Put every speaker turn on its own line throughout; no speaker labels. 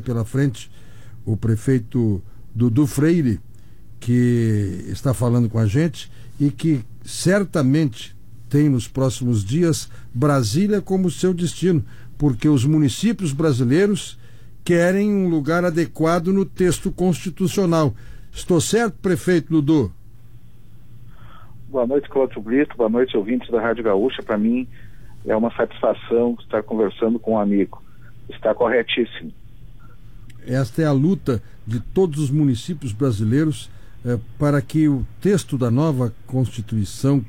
pela frente o prefeito Dudu Freire, que está falando com a gente e que certamente tem nos próximos dias Brasília como seu destino, porque os municípios brasileiros querem um lugar adequado no texto constitucional. Estou certo, prefeito Dudu?
Boa noite, Cláudio Brito. Boa noite, ouvintes da Rádio Gaúcha. Para mim é uma satisfação estar conversando com um amigo. Está corretíssimo.
Esta é a luta de todos os municípios brasileiros eh, para que o texto da nova Constituição,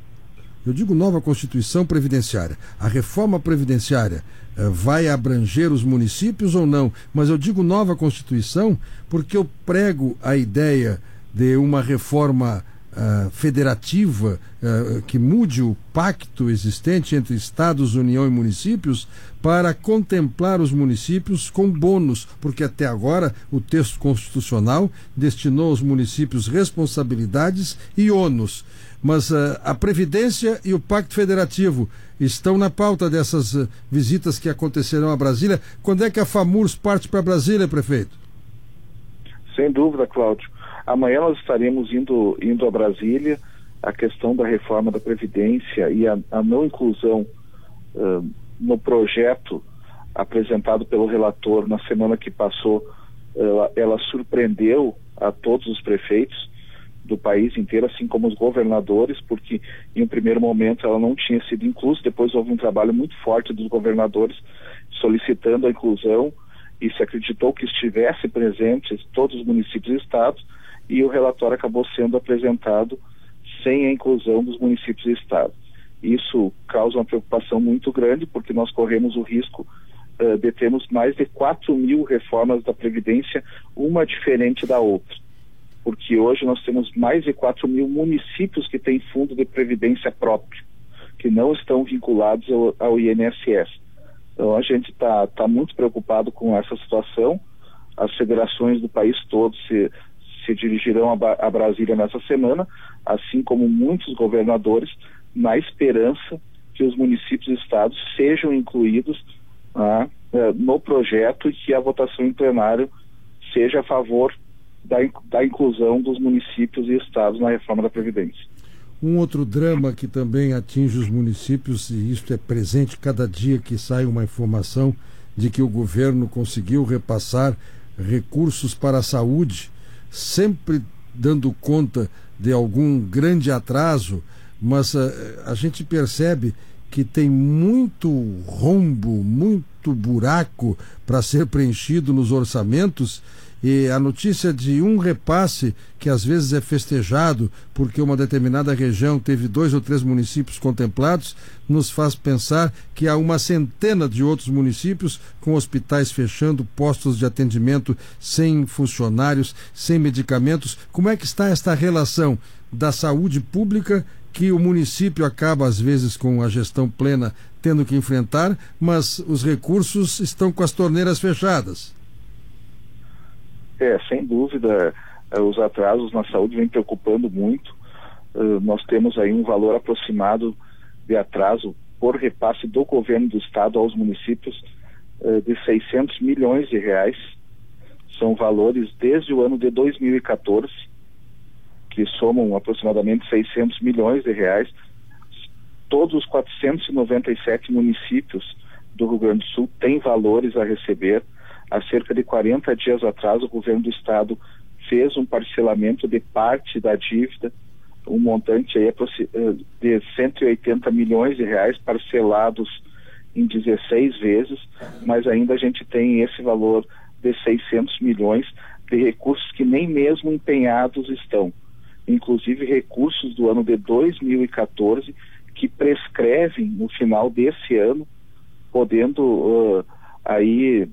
eu digo nova Constituição Previdenciária, a reforma previdenciária eh, vai abranger os municípios ou não, mas eu digo nova Constituição porque eu prego a ideia de uma reforma uh, federativa uh, que mude o pacto existente entre Estados, União e municípios para contemplar os municípios com bônus, porque até agora o texto constitucional destinou aos municípios responsabilidades e ônus. Mas uh, a Previdência e o Pacto Federativo estão na pauta dessas visitas que acontecerão a Brasília. Quando é que a FAMURS parte para Brasília, prefeito?
Sem dúvida, Cláudio. Amanhã nós estaremos indo, indo a Brasília. A questão da reforma da Previdência e a, a não inclusão uh, no projeto apresentado pelo relator na semana que passou, ela, ela surpreendeu a todos os prefeitos do país inteiro, assim como os governadores, porque em um primeiro momento ela não tinha sido inclusa, depois houve um trabalho muito forte dos governadores solicitando a inclusão e se acreditou que estivesse presente todos os municípios e estados, e o relatório acabou sendo apresentado sem a inclusão dos municípios e estados. Isso causa uma preocupação muito grande, porque nós corremos o risco uh, de termos mais de 4 mil reformas da Previdência, uma diferente da outra. Porque hoje nós temos mais de 4 mil municípios que têm fundo de Previdência próprio, que não estão vinculados ao, ao INSS. Então a gente está tá muito preocupado com essa situação. As federações do país todo se, se dirigirão a, Brasília nessa semana, assim como muitos governadores, na esperança que os municípios e estados sejam incluídos ah, eh, no projeto e que a votação em plenário seja a favor da, da inclusão dos municípios e estados na reforma da Previdência.
Um outro drama que também atinge os municípios, e isso é presente cada dia que sai uma informação de que o governo conseguiu repassar recursos para a saúde sempre dando conta de algum grande atraso, mas a, eh, a gente percebe que tem muito rombo, muito buraco para ser preenchido nos orçamentos e a notícia de um repasse que às vezes é festejado porque uma determinada região teve dois ou três municípios contemplados, nos faz pensar que há uma centena de outros municípios com hospitais fechando, postos de atendimento sem funcionários, sem medicamentos. Como é que está esta relação da saúde pública que o município acaba, às vezes, com a gestão plena, tendo que enfrentar, mas os recursos estão com as torneiras fechadas?
É, sem dúvida, eh, os atrasos na saúde vêm preocupando muito. Uh, nós temos aí um valor aproximado de atraso por repasse do governo do estado aos municípios uh, de 600 milhões de reais. São valores desde o ano de 2014 que somam aproximadamente 600 milhões de reais. Todos os 497 municípios do Rio Grande do Sul têm valores a receber há cerca de 40 dias atrás, o governo do estado fez um parcelamento de parte da dívida, um montante aí eh, de 180 milhões de reais parcelados em 16 vezes, mas ainda a gente tem esse valor de 600 milhões de recursos que nem mesmo empenhados estão. Inclusive recursos do ano de 2014 que prescrevem no final desse ano, podendo uh, aí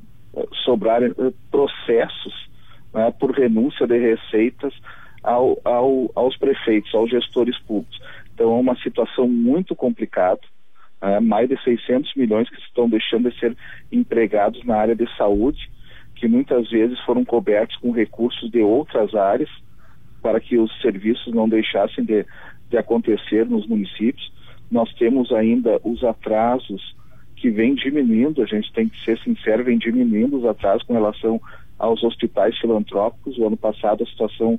sobrarem eh, processos né, por renúncia de receitas ao, ao, aos prefeitos, aos gestores públicos. Então é uma situação muito complicada, né, mais de 600 milhões que estão deixando de ser empregados na área de saúde, que muitas vezes foram cobertos com recursos de outras áreas para que os serviços não deixassem de, de acontecer nos municípios. Nós temos ainda os atrasos que vem diminuindo, a gente tem que ser sincero, vem diminuindo os atrasos com relação aos hospitais filantrópicos. O ano passado a situação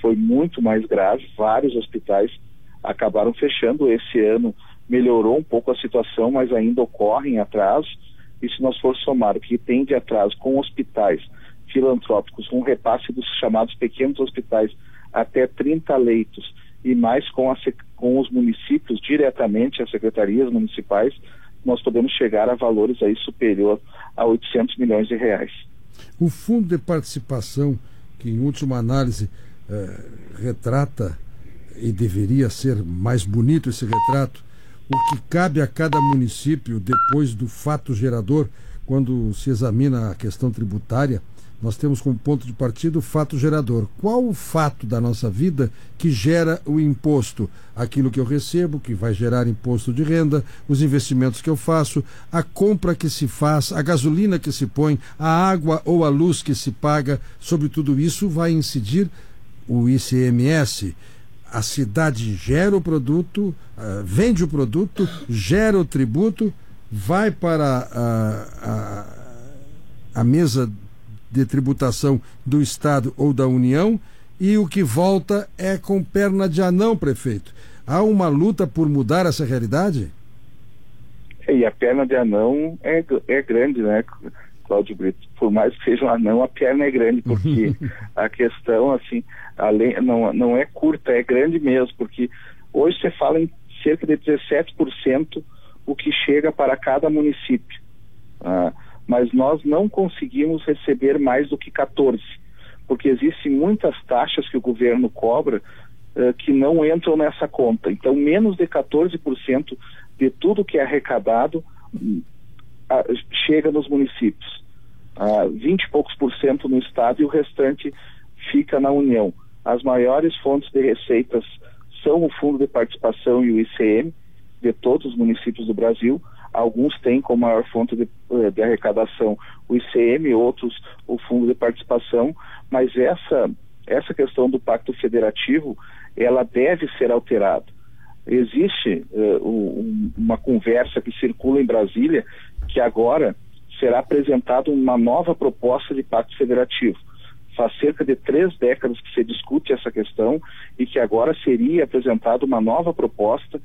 foi muito mais grave, vários hospitais acabaram fechando. Esse ano melhorou um pouco a situação, mas ainda ocorrem atrasos. E se nós for somar o que tem de atraso com hospitais filantrópicos, com repasse dos chamados pequenos hospitais até 30 leitos e mais com, a, com os municípios diretamente, as secretarias municipais, nós podemos chegar a valores aí superior a 800 milhões de reais.
O fundo de participação, que em última análise eh, retrata e deveria ser mais bonito esse retrato, o que cabe a cada município depois do fato gerador, quando se examina a questão tributária, nós temos como ponto de partida o fato gerador. Qual o fato da nossa vida que gera o imposto? Aquilo que eu recebo, que vai gerar imposto de renda, os investimentos que eu faço, a compra que se faz, a gasolina que se põe, a água ou a luz que se paga, sobre tudo isso vai incidir o ICMS. A cidade gera o produto, uh, vende o produto, gera o tributo, vai para a, a, a mesa de tributação do Estado ou da União e o que volta é com perna de anão, prefeito. Há uma luta por mudar essa realidade?
E a perna de anão é, é grande, né, Cláudio Brito? Por mais que seja um anão, a perna é grande, porque a questão, assim, além, não, não é curta, é grande mesmo, porque hoje você fala em cerca de 17% o que chega para cada município. Ah, mas nós não conseguimos receber mais do que 14, porque existem muitas taxas que o governo cobra uh, que não entram nessa conta. Então, menos de 14% de tudo que é arrecadado uh, chega nos municípios. Uh, 20 e poucos por cento no estado e o restante fica na União. As maiores fontes de receitas são o Fundo de Participação e o ICM, de todos os municípios do Brasil, Alguns têm como maior fonte de, eh, de arrecadação o ICM, outros o fundo de participação, mas essa, essa questão do pacto federativo, ela deve ser alterada. Existe uh, um, uma conversa que circula em Brasília que agora será apresentada uma nova proposta de pacto federativo. Faz cerca de três décadas que se discute essa questão e que agora seria apresentada uma nova proposta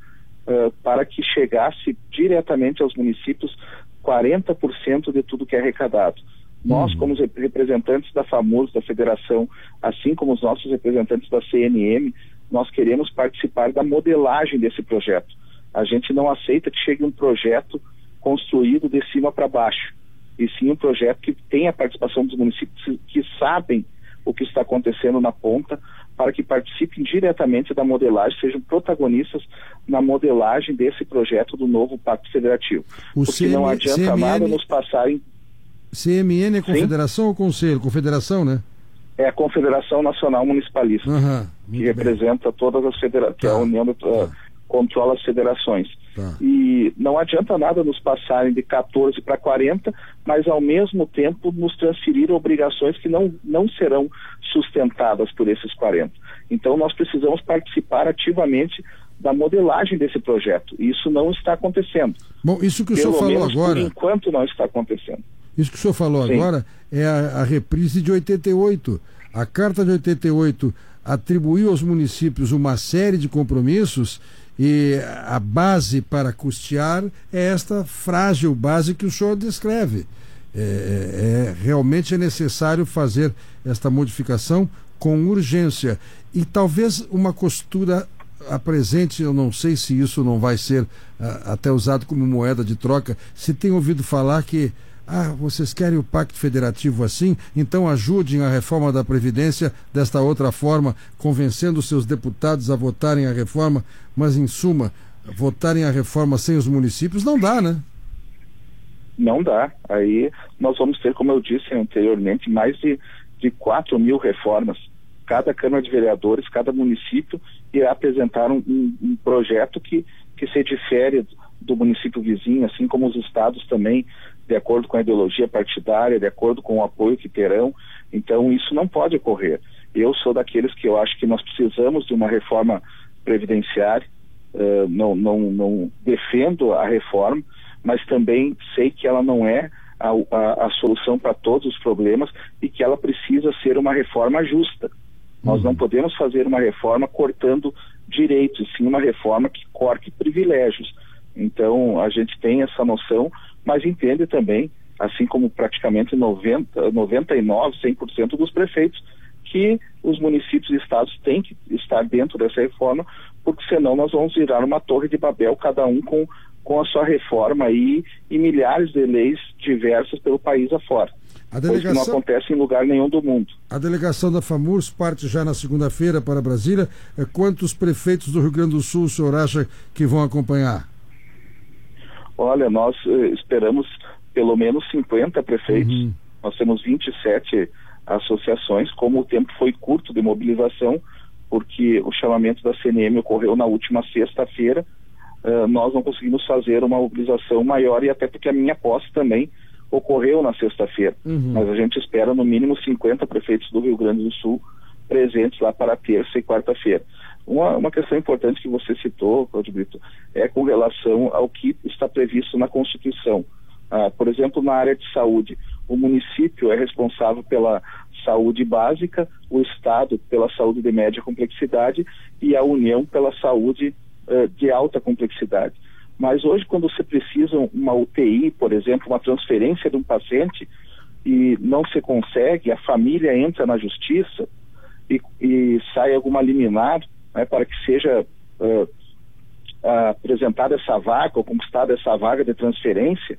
uh, para que chegasse diretamente aos municípios 40% de tudo que é arrecadado. Nós, uhum. como representantes da FAMUS, da federação, assim como os nossos representantes da CNM, nós queremos participar da modelagem desse projeto. A gente não aceita que chegue um projeto construído de cima para baixo, e sim um projeto que tenha a participação dos municípios que sabem o que está acontecendo na ponta, para que participem diretamente da modelagem, sejam protagonistas na modelagem desse projeto do novo Pacto Federativo. O Porque CM, não adianta CMN, nada nos passarem.
CMN é Confederação Sim? ou Conselho? Confederação, né?
É a Confederação Nacional Municipalista, uhum, que representa bem. todas as federações, tá. a União tá. uh, controla as federações. Tá. E não adianta nada nos passarem de 14 para 40, mas ao mesmo tempo nos transferir obrigações que não, não serão sustentadas por esses 40. Então nós precisamos participar ativamente da modelagem desse projeto. E isso não está acontecendo.
Bom, isso que o Pelo senhor falou
menos,
agora.
Por enquanto não está acontecendo.
Isso que o senhor falou Sim. agora é a, a reprise de 88. A Carta de 88 atribuiu aos municípios uma série de compromissos e a base para custear é esta frágil base que o senhor descreve. É, é, é, realmente é necessário fazer esta modificação com urgência. E talvez uma costura apresente, eu não sei se isso não vai ser uh, até usado como moeda de troca. Se tem ouvido falar que ah, vocês querem o pacto federativo assim? Então ajudem a reforma da Previdência desta outra forma, convencendo seus deputados a votarem a reforma, mas em suma, votarem a reforma sem os municípios não dá, né?
Não dá. Aí nós vamos ter, como eu disse anteriormente, mais de, de 4 mil reformas. Cada Câmara de Vereadores, cada município irá apresentar um, um, um projeto que, que se difere do município vizinho, assim como os estados também de acordo com a ideologia partidária, de acordo com o apoio que terão. Então, isso não pode ocorrer. Eu sou daqueles que eu acho que nós precisamos de uma reforma previdenciária, uh, não, não, não defendo a reforma, mas também sei que ela não é a, a, a solução para todos os problemas e que ela precisa ser uma reforma justa. Nós não uhum. podemos fazer uma reforma cortando direitos, sim uma reforma que corte privilégios. Então, a gente tem essa noção, mas entende também, assim como praticamente 90, 99, 100% dos prefeitos, que os municípios e estados têm que estar dentro dessa reforma, porque senão nós vamos virar uma torre de Babel, cada um com, com a sua reforma aí, e milhares de leis diversas pelo país afora. A delegação... Que não acontece em lugar nenhum do mundo.
A delegação da FAMURS parte já na segunda-feira para Brasília. É, quantos prefeitos do Rio Grande do Sul o senhor acha que vão acompanhar?
Olha, nós eh, esperamos pelo menos 50 prefeitos. Uhum. Nós temos 27 associações. Como o tempo foi curto de mobilização, porque o chamamento da CNM ocorreu na última sexta-feira, uh, nós não conseguimos fazer uma mobilização maior e até porque a minha posse também ocorreu na sexta-feira. Uhum. Mas a gente espera no mínimo 50 prefeitos do Rio Grande do Sul presentes lá para terça e quarta-feira. Uma, uma questão importante que você citou, Claudio Brito, é com relação ao que está previsto na Constituição. Ah, por exemplo, na área de saúde, o município é responsável pela saúde básica, o Estado pela saúde de média complexidade e a União pela saúde uh, de alta complexidade. Mas hoje, quando você precisa uma UTI, por exemplo, uma transferência de um paciente e não se consegue, a família entra na justiça e, e sai alguma liminar né, para que seja uh, apresentada essa vaga ou conquistada essa vaga de transferência,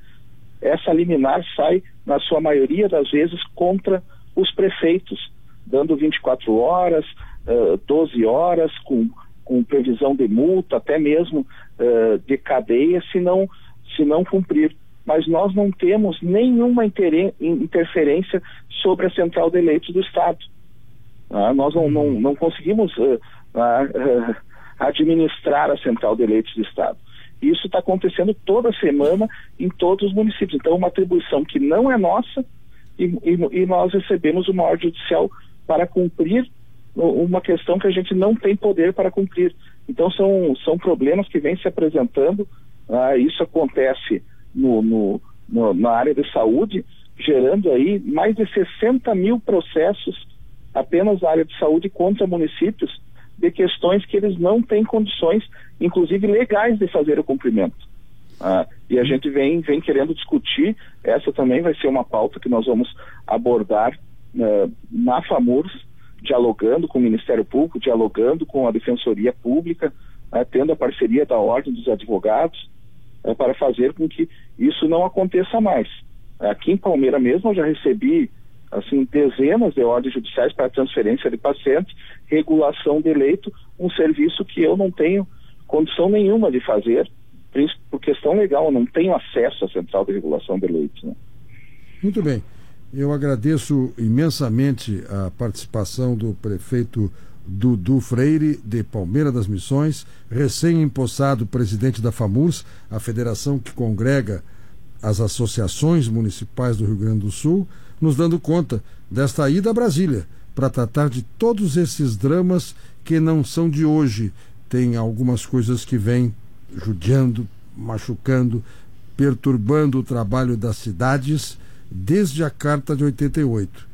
essa liminar sai, na sua maioria das vezes, contra os prefeitos, dando 24 horas, uh, 12 horas, com, com previsão de multa, até mesmo uh, de cadeia, se não, se não cumprir. Mas nós não temos nenhuma interferência sobre a central de eleitos do Estado. Ah, nós não, não, não conseguimos uh, administrar a central de eleitos do Estado. Isso está acontecendo toda semana em todos os municípios. Então, uma atribuição que não é nossa e, e, e nós recebemos uma ordem judicial para cumprir uma questão que a gente não tem poder para cumprir. Então, são, são problemas que vêm se apresentando. Ah, isso acontece no, no, no, na área de saúde, gerando aí mais de 60 mil processos apenas na área de saúde contra municípios de questões que eles não têm condições, inclusive legais, de fazer o cumprimento. Ah, e a gente vem, vem querendo discutir, essa também vai ser uma pauta que nós vamos abordar uh, na FAMURS, dialogando com o Ministério Público, dialogando com a Defensoria Pública, uh, tendo a parceria da Ordem dos Advogados, uh, para fazer com que isso não aconteça mais. Aqui em Palmeira mesmo eu já recebi assim, dezenas de ordens judiciais para transferência de pacientes, regulação de leito, um serviço que eu não tenho condição nenhuma de fazer, por questão legal, eu não tenho acesso à central de regulação de leitos. Né?
Muito bem. Eu agradeço imensamente a participação do prefeito Dudu Freire, de Palmeira das Missões, recém-empossado presidente da FAMURS, a federação que congrega as associações municipais do Rio Grande do Sul, nos dando conta desta ida a Brasília para tratar de todos esses dramas que não são de hoje. Tem algumas coisas que vêm judiando, machucando, perturbando o trabalho das cidades desde a Carta de 88.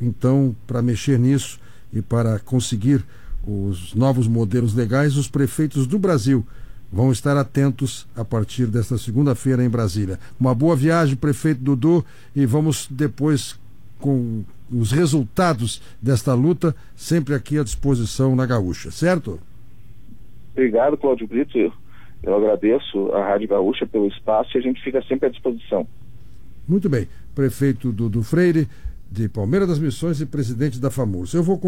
Então, para mexer nisso e para conseguir os novos modelos legais, os prefeitos do Brasil vão estar atentos a partir desta segunda-feira em Brasília. Uma boa viagem, prefeito Dudu, e vamos depois com os resultados desta luta sempre aqui à disposição na Gaúcha, certo?
Obrigado, Cláudio Brito. Eu agradeço a Rádio Gaúcha pelo espaço e a gente fica sempre à disposição.
Muito bem. Prefeito Dudu Freire, de Palmeiras das Missões e presidente da FAMURS. Eu vou